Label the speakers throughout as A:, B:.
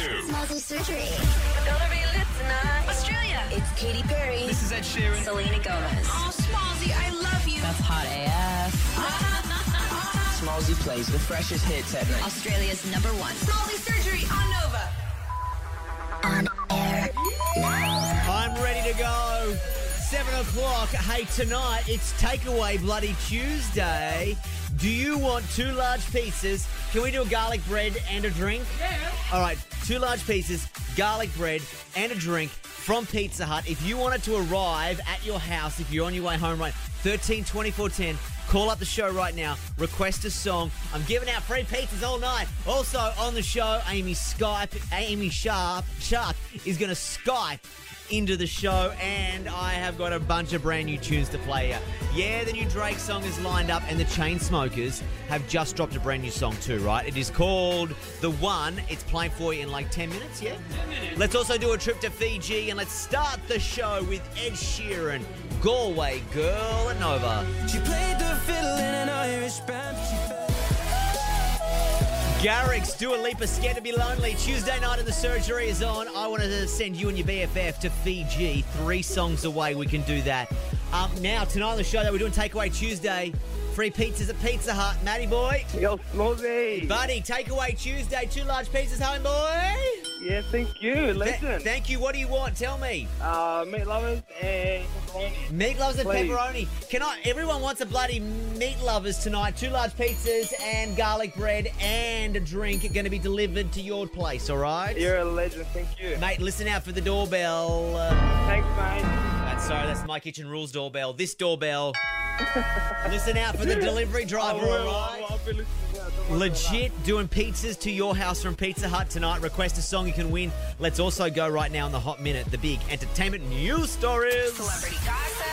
A: Smallsy surgery.
B: Gonna be lit tonight. Australia.
A: It's Katy Perry.
C: This is Ed Sheeran.
A: Selena Gomez.
B: Oh, Smallsy, I love you.
D: That's hot AF.
C: Smallsy plays the freshest hits at night.
D: Australia's number one.
B: Smallsy surgery on Nova.
A: On air now.
E: I'm ready to go. Seven o'clock. Hey, tonight it's Takeaway Bloody Tuesday. Do you want two large pizzas? Can we do a garlic bread and a drink? Yeah. All right, two large pieces, garlic bread, and a drink from Pizza Hut. If you want it to arrive at your house, if you're on your way home, right, 13 24 10. Call up the show right now. Request a song. I'm giving out free pizzas all night. Also on the show, Amy Skype, Amy Sharp, Sharp is going to Skype into the show, and I have got a bunch of brand new tunes to play here. Yeah, the new Drake song is lined up, and the Chainsmokers have just dropped a brand new song too, right? It is called The One. It's playing for you in like 10 minutes, yeah? Let's also do a trip to Fiji, and let's start the show with Ed Sheeran, Galway Girl at Nova.
F: She played the fiddle in an Irish band.
E: Garrix Dua Lipa, Scared to Be Lonely. Tuesday night and the surgery is on. I want to send you and your BFF to Fiji. Three songs away, we can do that. Um, now, tonight on the show that we're doing Takeaway Tuesday. Free pizzas at Pizza Hut. Matty boy.
G: Yo, Smallsy.
E: Buddy, Takeaway Tuesday. Two large pizzas home, boy.
G: Yeah, thank you.
E: Th- thank you. What do you want? Tell me.
G: uh, meat lovers and pepperoni.
E: Meat lovers and
G: Please.
E: pepperoni. Can I? Everyone wants a bloody meat lovers tonight. Two large pizzas and garlic bread and a drink are going to be delivered to your place. All right.
G: You're a legend. Thank you.
E: Mate, listen out for the doorbell.
G: Thanks, mate.
E: that's sorry, that's my kitchen rules doorbell. This doorbell. listen out for the delivery driver,
G: will,
E: all right?
G: I'll be listening now. Don't worry about
E: Legit doing pizzas to your house from Pizza Hut tonight. Request a song you can win. Let's also go right now in the hot minute, the big entertainment news stories.
B: Celebrity gossip.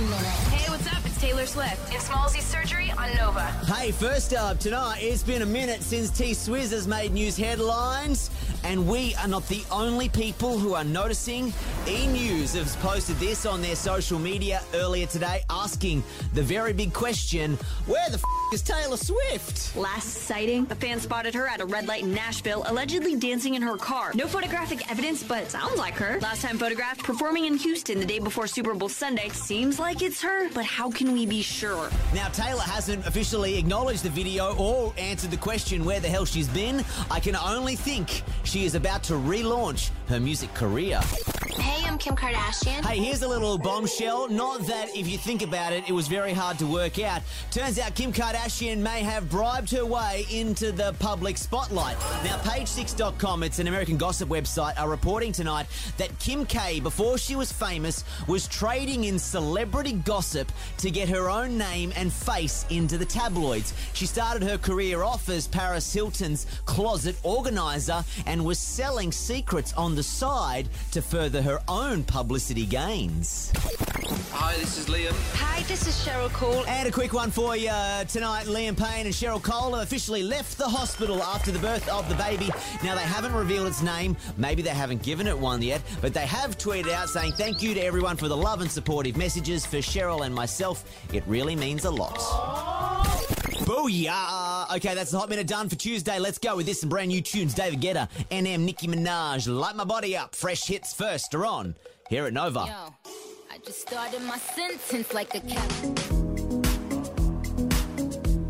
B: Hey, what's up? It's Taylor Swift. And Smallsy surgery on Nova.
E: Hey, first up tonight, it's been a minute since T Swizz has made news headlines, and we are not the only people who are noticing. E News has posted this on their social media earlier today, asking the very big question where the f is Taylor Swift?
H: Last sighting, a fan spotted her at a red light in Nashville, allegedly dancing in her car. No photographic evidence, but sounds like her. Last time photographed performing in Houston the day before Super Bowl Sunday. Seems like it's her, but how can we be sure?
E: Now, Taylor hasn't officially acknowledged the video or answered the question where the hell she's been. I can only think she is about to relaunch her music career.
A: Hey, I'm Kim Kardashian.
E: Hey, here's a little bombshell. Not that if you think about it, it was very hard to work out. Turns out Kim Kardashian may have bribed her way into the public spotlight. Now, page6.com, it's an American gossip website, are reporting tonight that Kim K, before she was famous, was trading in celebrity gossip to get her own name and face into the tabloids. She started her career off as Paris Hilton's closet organizer and was selling secrets on the side to further her own publicity gains.
C: Hi, this is Liam.
H: Hi, this is Cheryl Cole.
E: And a quick one for you uh, tonight. Liam Payne and Cheryl Cole have officially left the hospital after the birth of the baby. Now, they haven't revealed its name. Maybe they haven't given it one yet, but they have tweeted out saying thank you to everyone for the love and supportive messages for Cheryl and myself. It really means a lot. Booyah! Uh, okay, that's the hot minute done for Tuesday. Let's go with this and brand new tunes. David Guetta, NM, Nicki Minaj, Light My Body Up. Fresh hits first are on here at Nova.
I: Yo, I just started my sentence like a cat.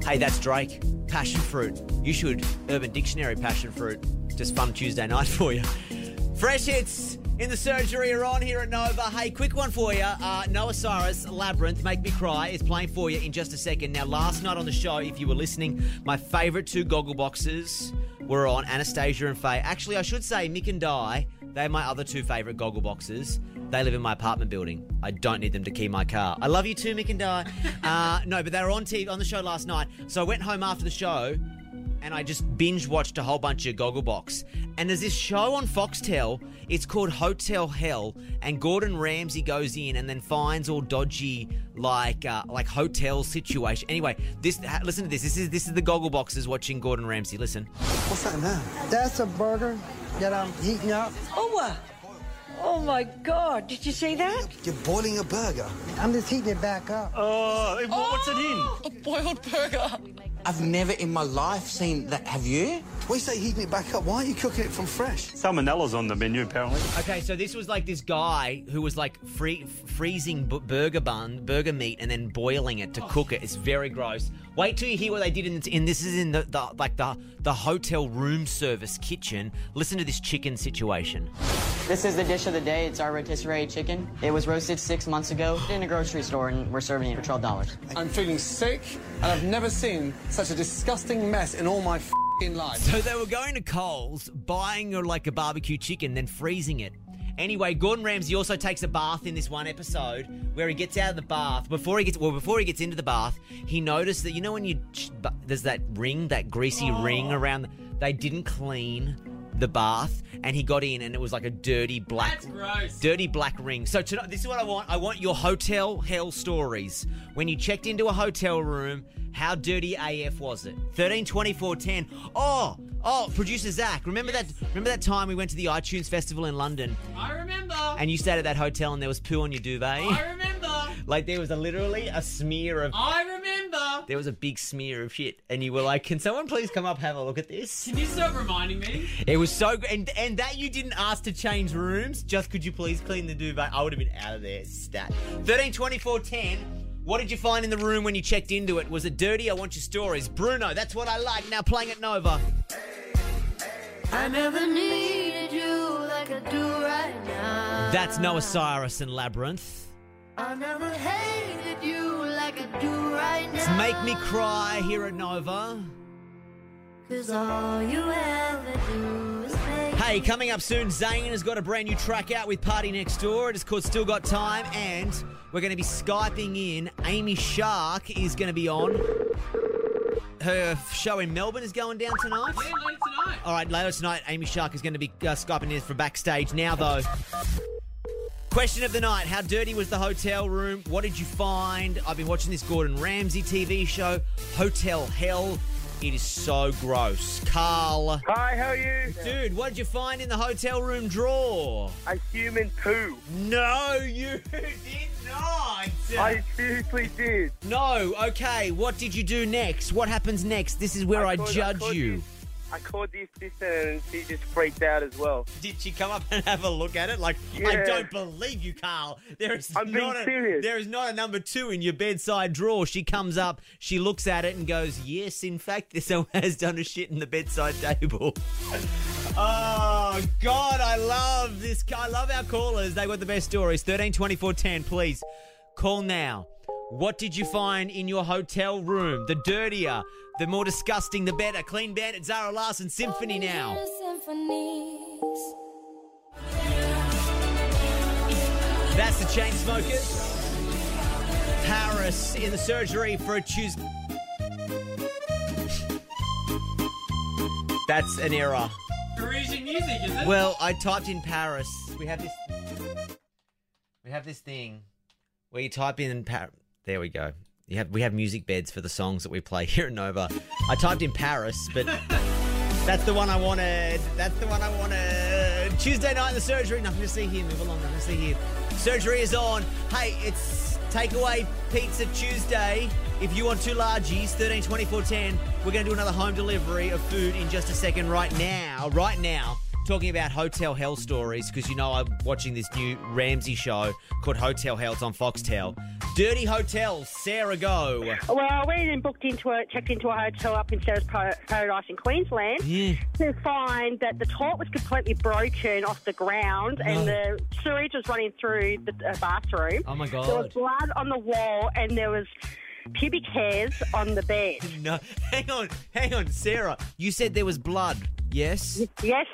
E: Hey, that's Drake. Passion fruit. You should Urban Dictionary passion fruit. Just fun Tuesday night for you. Fresh hits in the surgery are on here at Nova. Hey, quick one for you. Uh, Noah Cyrus, Labrinth, Make Me Cry is playing for you in just a second. Now, last night on the show, if you were listening, my favourite two goggle boxes were on Anastasia and Faye. Actually, I should say Mick and Di. They're my other two favourite goggle boxes. They live in my apartment building. I don't need them to key my car. I love you too, Mick and Di. Uh, no, but they were on TV on the show last night. So I went home after the show and I just binge watched a whole bunch of Gogglebox. And there's this show on Foxtel. It's called Hotel Hell, and Gordon Ramsay goes in and then finds all dodgy like uh, like hotel situation. Anyway, this listen to this. This is this is the Goggleboxers watching Gordon Ramsay. Listen.
J: What's that now?
K: That's a burger that I'm heating up.
J: Oh, what?
K: Oh my God! Did you see that?
J: You're boiling a burger.
K: I'm just heating it back up.
G: Uh, what's it in?
D: A boiled burger.
C: I've never in my life seen that. Have you?
J: We say heating it back up. Why are you cooking it from fresh?
L: Salmonella's on the menu, apparently.
E: Okay, so this was like this guy who was like free, freezing b- burger bun, burger meat, and then boiling it to cook it. It's very gross. Wait till you hear what they did in, in this is in the, the like the the hotel room service kitchen. Listen to this chicken situation.
M: This is the dish of the day. It's our rotisserie chicken. It was roasted six months ago in a grocery store, and we're serving it for twelve dollars.
J: I'm feeling sick, and I've never seen such a disgusting mess in all my fing life.
E: So they were going to Coles, buying like a barbecue chicken, then freezing it. Anyway, Gordon Ramsay also takes a bath in this one episode where he gets out of the bath. Before he gets well, before he gets into the bath, he noticed that you know when you there's that ring, that greasy oh. ring around. They didn't clean the bath, and he got in, and it was like a dirty black, dirty black ring. So tonight, this is what I want. I want your hotel hell stories. When you checked into a hotel room, how dirty AF was it? 13, 24, 10. Oh, oh, producer Zach, remember that? Remember that time we went to the iTunes Festival in London?
N: I remember.
E: And you stayed at that hotel, and there was poo on your duvet.
N: I remember.
E: like there was a literally a smear of.
N: I remember.
E: There was a big smear of shit, and you were like, "Can someone please come up have a look at this?"
N: Can you stop reminding me?
E: It was so good, and and that you didn't ask to change rooms. Just could you please clean the duvet? I would have been out of there. Stat. 13, 24, 10. What did you find in the room when you checked into it? Was it dirty? I want your stories. Bruno, that's what I like. Now playing at Nova.
I: I never needed you like I do right now.
E: That's Noah Cyrus and Labrinth.
I: I never hated you like I do right now.
E: It's Make Me Cry here at Nova.
I: Cause all you ever do is make
E: Hey, coming up soon, Zayn has got a brand new track out with PartyNextDoor. It is called Still Got Time, and we're going to be Skyping in. Amy Shark is going to be on. Her show in Melbourne is going down tonight.
N: Yeah, later tonight.
E: All right, later tonight, Amy Shark is going to be uh, Skyping in from backstage. Now, though, question of the night How dirty was the hotel room? What did you find? I've been watching this Gordon Ramsay TV show, Hotel Hell. It is so gross. Carl.
G: Hi, how are you?
E: Dude, what did you find in the hotel room drawer?
G: A human poo.
E: No, you did not.
G: I seriously did.
E: No, okay. What did you do next? What happens next? This is where I,
G: called-
E: judge
G: called
E: you.
G: the- I called the assistant and she just freaked out as well.
E: Did she come up and have a look at it? Like, I don't believe you, Carl. There is
G: I'm being
E: not a,
G: serious.
E: There is not a number two in your bedside drawer. She comes up, she looks at it and goes, "Yes, in fact, this has done a shit in the bedside table." oh God, I love this. I love our callers. They got the best stories. 13 24 10, please call now. What did you find in your hotel room? The dirtier, the more disgusting, the better. Clean Bandit, Zara Larsson, Symphony now. That's the Chainsmokers. Paris in the surgery for a Tuesday. That's an error.
N: Parisian music, is it?
E: Well, I typed in Paris. We have this. We have this thing where you type in Paris. There we go. Have we have music beds for the songs that we play here at Nova. I typed in Paris, but that's the one I wanted. That's the one I wanted. Tuesday night in the surgery. Nothing to see here. Move along. Nothing to see here. Surgery is on. Hey, it's takeaway pizza Tuesday. If you want two largies, 13 24 10, we're going to do another home delivery of food in just a second. Right now, right now, talking about hotel hell stories because you know I'm watching this new Ramsay show called Hotel Hell. It's on Foxtel. Dirty hotels. Sarah, go.
O: Well, we then booked into a checked into a hotel up in Surfers Paradise in Queensland
E: Yeah.
O: to find that the toilet was completely broken off the ground and the sewage was running through the uh, bathroom.
E: Oh my god!
O: There was blood on the wall and there was pubic hairs on the bed.
E: No, hang on, hang on, Sarah. You said there was blood. Yes.
O: Yes.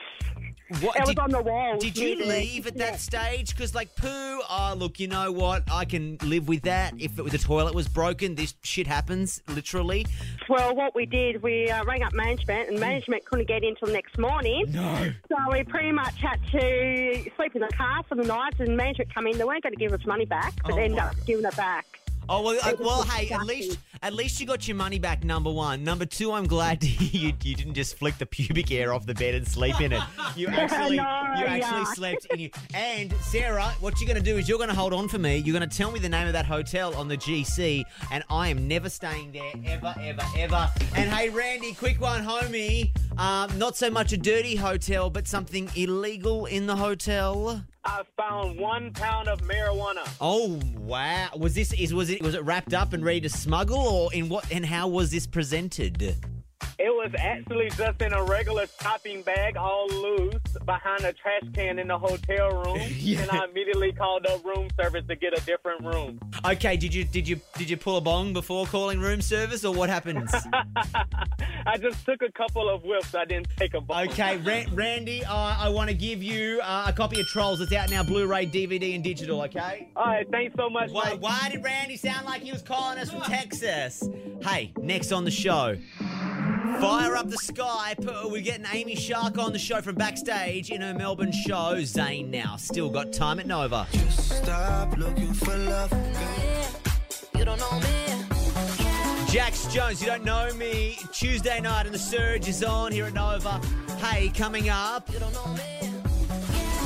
E: What
O: It was
E: did,
O: on the walls.
E: did you leave at that
O: yeah.
E: stage? Because like poo. Oh, look, you know what? I can live with that. If it, the toilet was broken, this shit happens. Literally.
O: Well, what we did, we uh, rang up management, and management couldn't get in till the next morning.
E: No.
O: So we pretty much had to sleep in the car for the night, and management come in. They weren't going to give us money back, but
E: Oh
O: they ended up giving it back.
E: Oh well, uh,
O: It was
E: well, hey, at least at least you got your money back. Number one. Number two, I'm glad you you didn't just flick the pubic hair off the bed and sleep in it. You actually
O: No,
E: you actually
O: yuck.
E: slept in you. And Sarah, what you're going to do is you're going to hold on for me. You're going to tell me the name of that hotel on the GC, and I am never staying there ever, ever, ever. And hey, Randy, quick one, homie. Um, not so much a dirty hotel, but something illegal in the hotel.
G: I found one pound of marijuana.
E: Oh wow! Was this is was it was it wrapped up and ready to smuggle, or in what and how was this presented?
G: It was actually just in a regular shopping bag, all loose, behind a trash can in the hotel room.
E: Yeah.
G: And I immediately called up room service to get a different room.
E: Okay, did you did you did you pull a bong before calling room service, or what happens?
G: I just took a couple of whiffs. I didn't take a bong.
E: okay, Ra- Randy, uh, I want to give you uh, a copy of Trolls. It's out now, Blu-ray, DVD, and digital. Okay.
G: All right, thanks so much.
E: Why, why did Randy sound like he was calling us from Texas? Hey, next on the show. Fire up the Skype. Uh, We're getting Amy Shark on the show from backstage in her Melbourne show. Zayn now. Still got time at Nova.
F: Stop looking for love.
I: You don't know me.
E: Jax Jones, you don't know me. Tuesday night and the Surge is on here at Nova. Hey, coming up.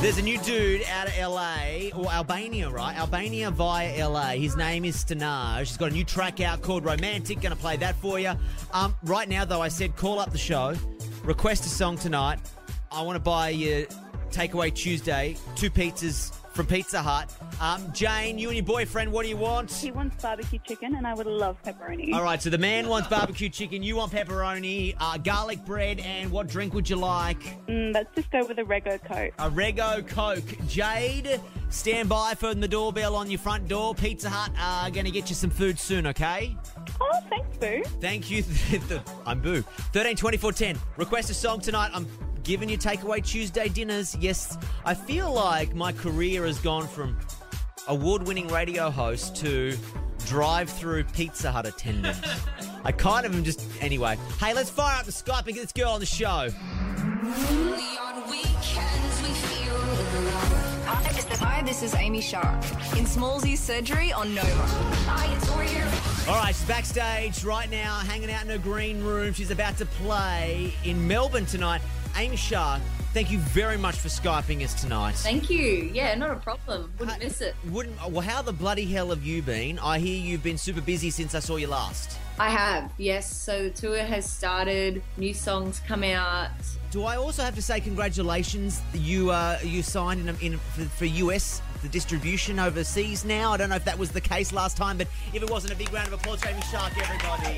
E: There's a new dude out of LA, or Albania, right? Albania via LA. His name is Stanaj. He's got a new track out called Romantic. Gonna play that for you. Um, right now, though, I said call up the show, request a song tonight. I want to buy you Takeaway Tuesday, two pizzas from Pizza Hut. Um, Jane, you and your boyfriend, what do you want?
O: He wants barbecue chicken, and I would love pepperoni.
E: All right, so the man wants barbecue chicken, you want pepperoni, uh, garlic bread, and what drink would you like?
O: Mm, let's just go with a Rego Coke.
E: A Rego Coke. Jade, stand by for the doorbell on your front door. Pizza Hut are going to get you some food soon, okay?
O: Oh, thanks, Boo.
E: Thank you. I'm Boo. 13 24 10. Request a song tonight. I'm giving you takeaway Tuesday dinners. Yes, I feel like my career has gone from award winning radio host to drive through Pizza Hut attendant. I kind of am just. Anyway, hey, let's fire up the Skype and get this girl on the show.
B: Hi, this is Amy Shark in Smallsy's surgery on Nova. Hi, it's Oreo.
E: All right, she's backstage right now, hanging out in her green room. She's about to play in Melbourne tonight. Amy Shark, thank you very much for Skyping us tonight.
P: Thank you. Yeah, not a problem. Wouldn't miss it.
E: Wouldn't well? How the bloody hell have you been? I hear you've been super busy since I saw you last.
P: I have, yes. So the tour has started. New songs come out.
E: Do I also have to say congratulations? You uh, you signed in, in for, for US the distribution overseas now. I don't know if that was the case last time, but if it wasn't, a big round of applause for Amy Shark, everybody.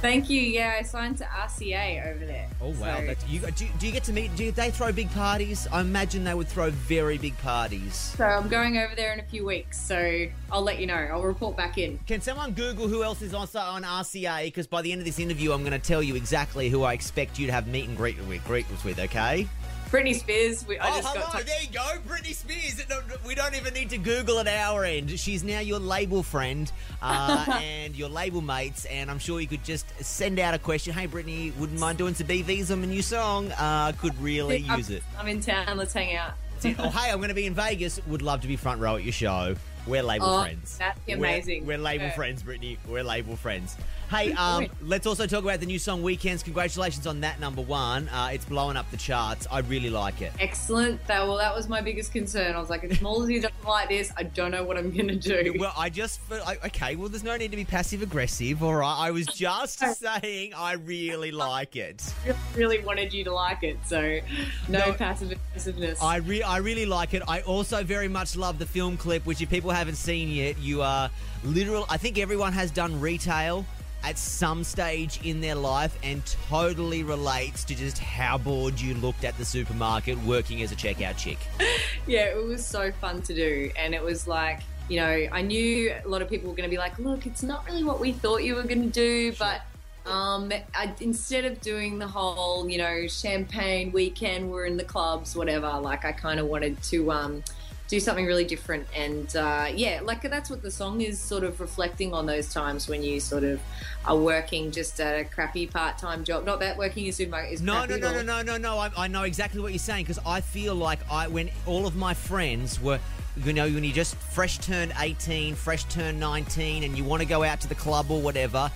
P: Thank you. Yeah, I signed to RCA over there.
E: Oh wow!
P: So-
E: you, do, do you get to meet? Do they throw big parties? I imagine they would throw very big parties.
P: So I'm going over there in a few weeks. So I'll let you know. I'll report back in.
E: Can someone Google who else is also on RCA? Because by the end of this interview, I'm going to tell you exactly who I expect you to have meet and greet with. Greet with, okay?
P: Britney Spears. We, I
E: oh,
P: just
E: hello!
P: got. To-
E: there you go, Britney Spears. We don't even need to Google at our end. She's now your label friend uh, and your label mates, and I'm sure you could just send out a question. Hey, Britney, wouldn't mind doing some BVs on my new song? Uh, could really
P: I'm,
E: use it.
P: I'm in town. Let's hang out.
E: That's. Oh, hey, I'm going to be in Vegas. Would love to be front row at your show. We're label
P: Oh,
E: friends.
P: that'd be
E: We're-
P: amazing.
E: We're, label
P: Yeah.
E: friends, Britney. We're label friends. Hey, um, let's also talk about the new song Weekends. Congratulations on that number one. Uh, it's blowing up the charts. I really like it.
P: Excellent. That well, that was my biggest concern. I was like, if Smallsy doesn't like this, I don't know what I'm gonna do.
E: Well, I just okay, well, there's no need to be passive aggressive, all right? I was just saying I really like it.
P: I really wanted you to like it, so no,
E: No.
P: passive aggressiveness.
E: I, re- I really like it. I also very much love the film clip, which if people haven't seen yet, you are literal. I think everyone has done retail at some stage in their life and totally relates to just how bored you looked at the supermarket working as a checkout chick.
P: yeah, it was so fun to do, and it was like. You know, I knew a lot of people were going to be like, "Look, it's not really what we thought you were going to do," but um, I, instead of doing the whole, you know, champagne weekend, we're in the clubs, whatever. Like, I kind of wanted to um, do something really different, and uh, yeah, like that's what the song is sort of reflecting on those times when you sort of are working just at a crappy part-time job. Not that working in a supermarket is
E: No, no, no, no, no, no, no. I, I know exactly what you're saying because I feel like I, when all of my friends were you know, when you just fresh turned 18, fresh turned 19, and you want to go out to the club or whatever,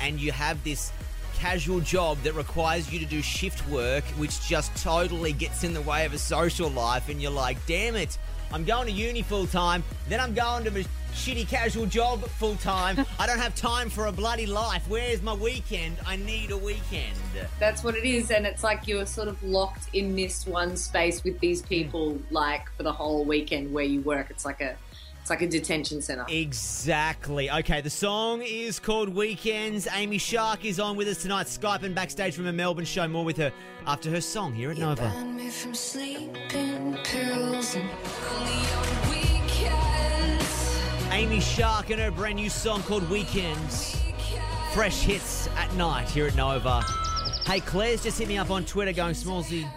E: and you have this casual job that requires you to do shift work, which just totally gets in the way of a social life, and you're like, damn it, I'm going to uni full time, then I'm going to my shitty casual job full time. I don't have time for a bloody life. Where's my weekend? I need a weekend.
P: That's what it is, and it's like you're sort of locked in this one space with these people, hmm. like for the whole weekend where you work. It's like a, it's like a detention center.
E: Exactly. Okay, the song is called Weekends. Amy Shark is on with us tonight, Skype and backstage from a Melbourne show. More with her after her song here at Nova.
I: Ban me from sleeping pills and only on weekends.
E: Amy Shark and her brand new song called Weekends. Fresh hits at night here at Nova. Hey, Claire's just hit me up on Twitter going, Smallsy,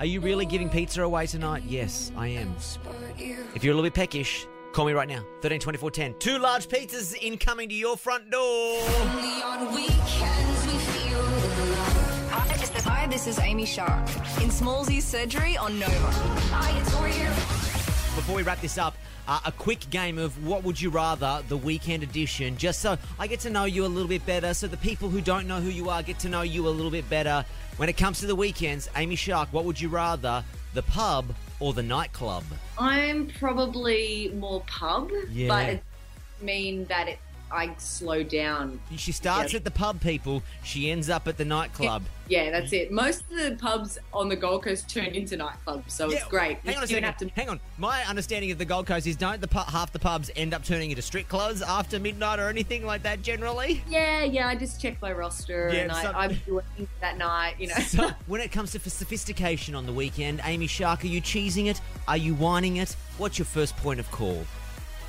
E: are you really giving pizza away tonight? Yes, I am. If you're a little bit peckish, call me right now. 13 24 10. Two large pizzas incoming to your front door.
I: Only on weekends we feel the love.
B: Hi, this is Amy Shark in Smallsy's surgery on Nova.
I: Hi, it's Oreo.
E: Before we wrap this up, uh, a quick game of What Would You Rather, the weekend edition, just so I get to know you a little bit better, so the people who don't know who you are get to know you a little bit better. When it comes to the weekends, Amy Shark, what would you rather, the pub or the nightclub?
P: I'm probably more pub,
E: Yeah.
P: but it mean that it I slow down.
E: She starts
P: Yeah.
E: at the pub, people. She ends up at the nightclub.
P: Yeah, that's it. Most of the pubs on the Gold Coast turn into nightclubs, so it's great.
E: Hang on a second.
P: have to
E: Hang on. My understanding of the Gold Coast is don't the pu- half the pubs end up turning into strip clubs after midnight or anything like that generally?
P: Yeah, yeah. I just check my roster
E: Yeah,
P: and
E: some-
P: I, I'm doing that night. You know.
E: So, when it comes to sophistication on the weekend, Amy Shark, are you cheesing it? Are you whining it? What's your first point of call?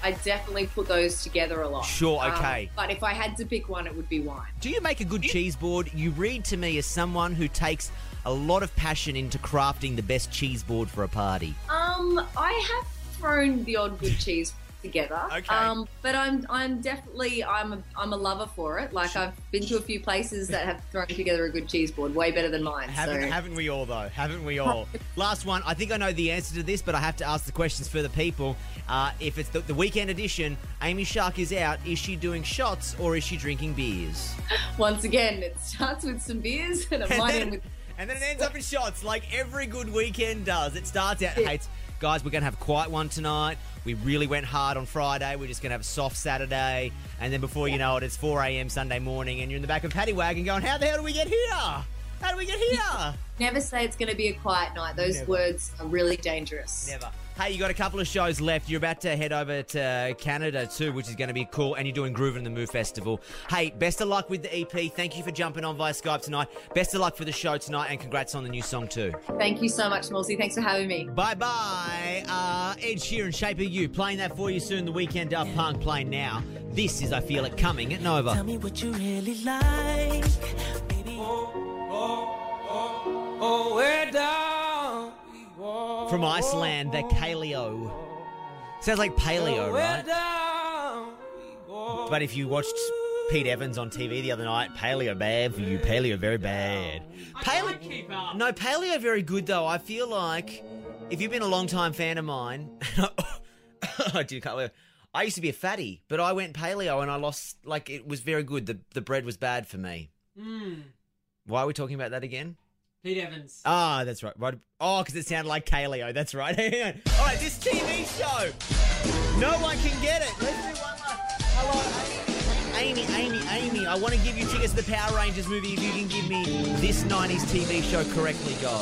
P: I definitely put those together a lot.
E: Sure,
P: Um,
E: okay.
P: but if I had to pick one, it would be wine.
E: Do you make a good cheese board? You read to me as someone who takes a lot of passion into crafting the best cheese board for a party.
P: Um, I have thrown the odd good cheese together.
E: Okay.
P: Um, but I'm I'm definitely I'm a, I'm a lover for it. Like I've been to a few places that have thrown together a good cheese board, way better than mine.
E: Haven't,
P: so.
E: haven't we all, though? Haven't we all? Last one. I think I know the answer to this, but I have to ask the questions for the people. Uh, if it's the, the weekend edition, Amy Shark is out. Is she doing shots or is she drinking beers?
P: Once again, it starts with some beers and it
E: And
P: might
E: then-
P: end with
E: And then it ends up in shots like every good weekend does. It starts out, hey, guys, we're going to have a quiet one tonight. We really went hard on Friday. We're just going to have a soft Saturday. And then before you know it, it's 4 a.m. Sunday morning and you're in the back of Paddy Wagon going, how the hell do we get here? How do we get here?
P: Never say it's going to be a quiet night. Those
E: Never.
P: words are really dangerous.
E: Never. Hey, you got a couple of shows left. You're about to head over to Canada too, which is going to be cool. And you're doing Groovin the Moo Festival. Hey, best of luck with the EP. Thank you for jumping on via Skype tonight. Best of luck for the show tonight, and congrats on the new song too.
P: Thank you so much, Smallsy. Thanks for having me.
E: Bye bye. Uh, Ed Sheeran, Shape of You, playing that for you soon. The Weeknd Daft Punk playing now. This is I Feel It Coming at Nova.
Q: Tell me what you really like, baby. Oh, oh, oh, oh.
E: From Iceland, the Kaleo. Sounds like paleo, right? But if you watched Pete Evans on TV the other night, paleo bad for you. Paleo very bad. Paleo, no paleo very good though. I feel like if you've been a long time fan of mine, I do can't I used to be a fatty, but I went paleo and I lost. Like it was very good. The the bread was bad for me.
N: Mm.
E: Why are we talking about that again?
N: Pete Evans.
E: Ah, that's right. Right. Oh, because it sounded like Kaleo. That's right. Hang. All right, this TV show. No one can get it. Let's do one last. Hello, Amy. Amy, Amy, Amy. I want to give you tickets to the Power Rangers movie. If you can give me this 90s TV show correctly, go.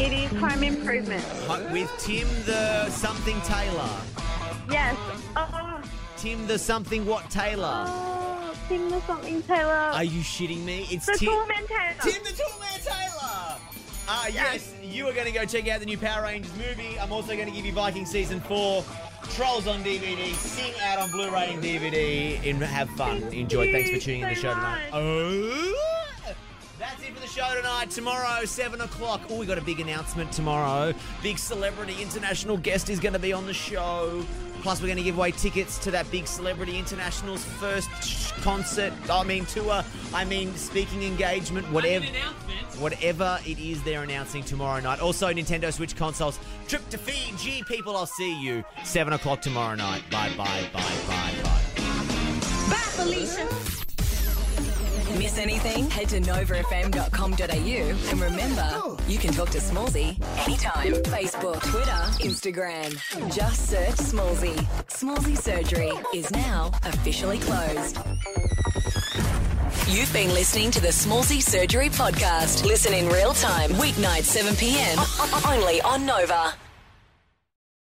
O: It is Home Improvement.
E: With Tim the something Taylor.
O: Yes. Oh,
E: Tim the something what Taylor.
O: oh Tim the something Taylor.
E: Are you shitting me? It's
O: the
E: Tim.
O: Toolman Taylor.
E: Tim the Toolman Taylor. Uh, yes, you are going to go check out the new Power Rangers movie. I'm also going to give you Viking Season 4, Trolls on DVD, Sing out on Blu-ray and DVD, and have fun. Enjoy. Thanks for tuning in the
O: so
E: show tonight. Oh, show tonight. Tomorrow, 7 o'clock. Oh, we got a big announcement tomorrow. Big celebrity international guest is going to be on the show. Plus, we're going to give away tickets to that big celebrity international's first concert. I mean, tour. I mean, speaking engagement, whatever. Whatever it is they're announcing tomorrow night. Also, Nintendo Switch consoles. Trip to Fiji, people. I'll see you 7 o'clock tomorrow night. Bye, bye, bye, bye, bye.
B: Bye, Felicia.
D: Miss anything? Head to novafm.com.au and remember, you can talk to Smallsy anytime. Facebook, Twitter, Instagram. Just search Smallsy. Smallsy Surgery is now officially closed. You've been listening to the Smallsy Surgery Podcast. Listen in real time, weeknight 7 p.m. only on Nova.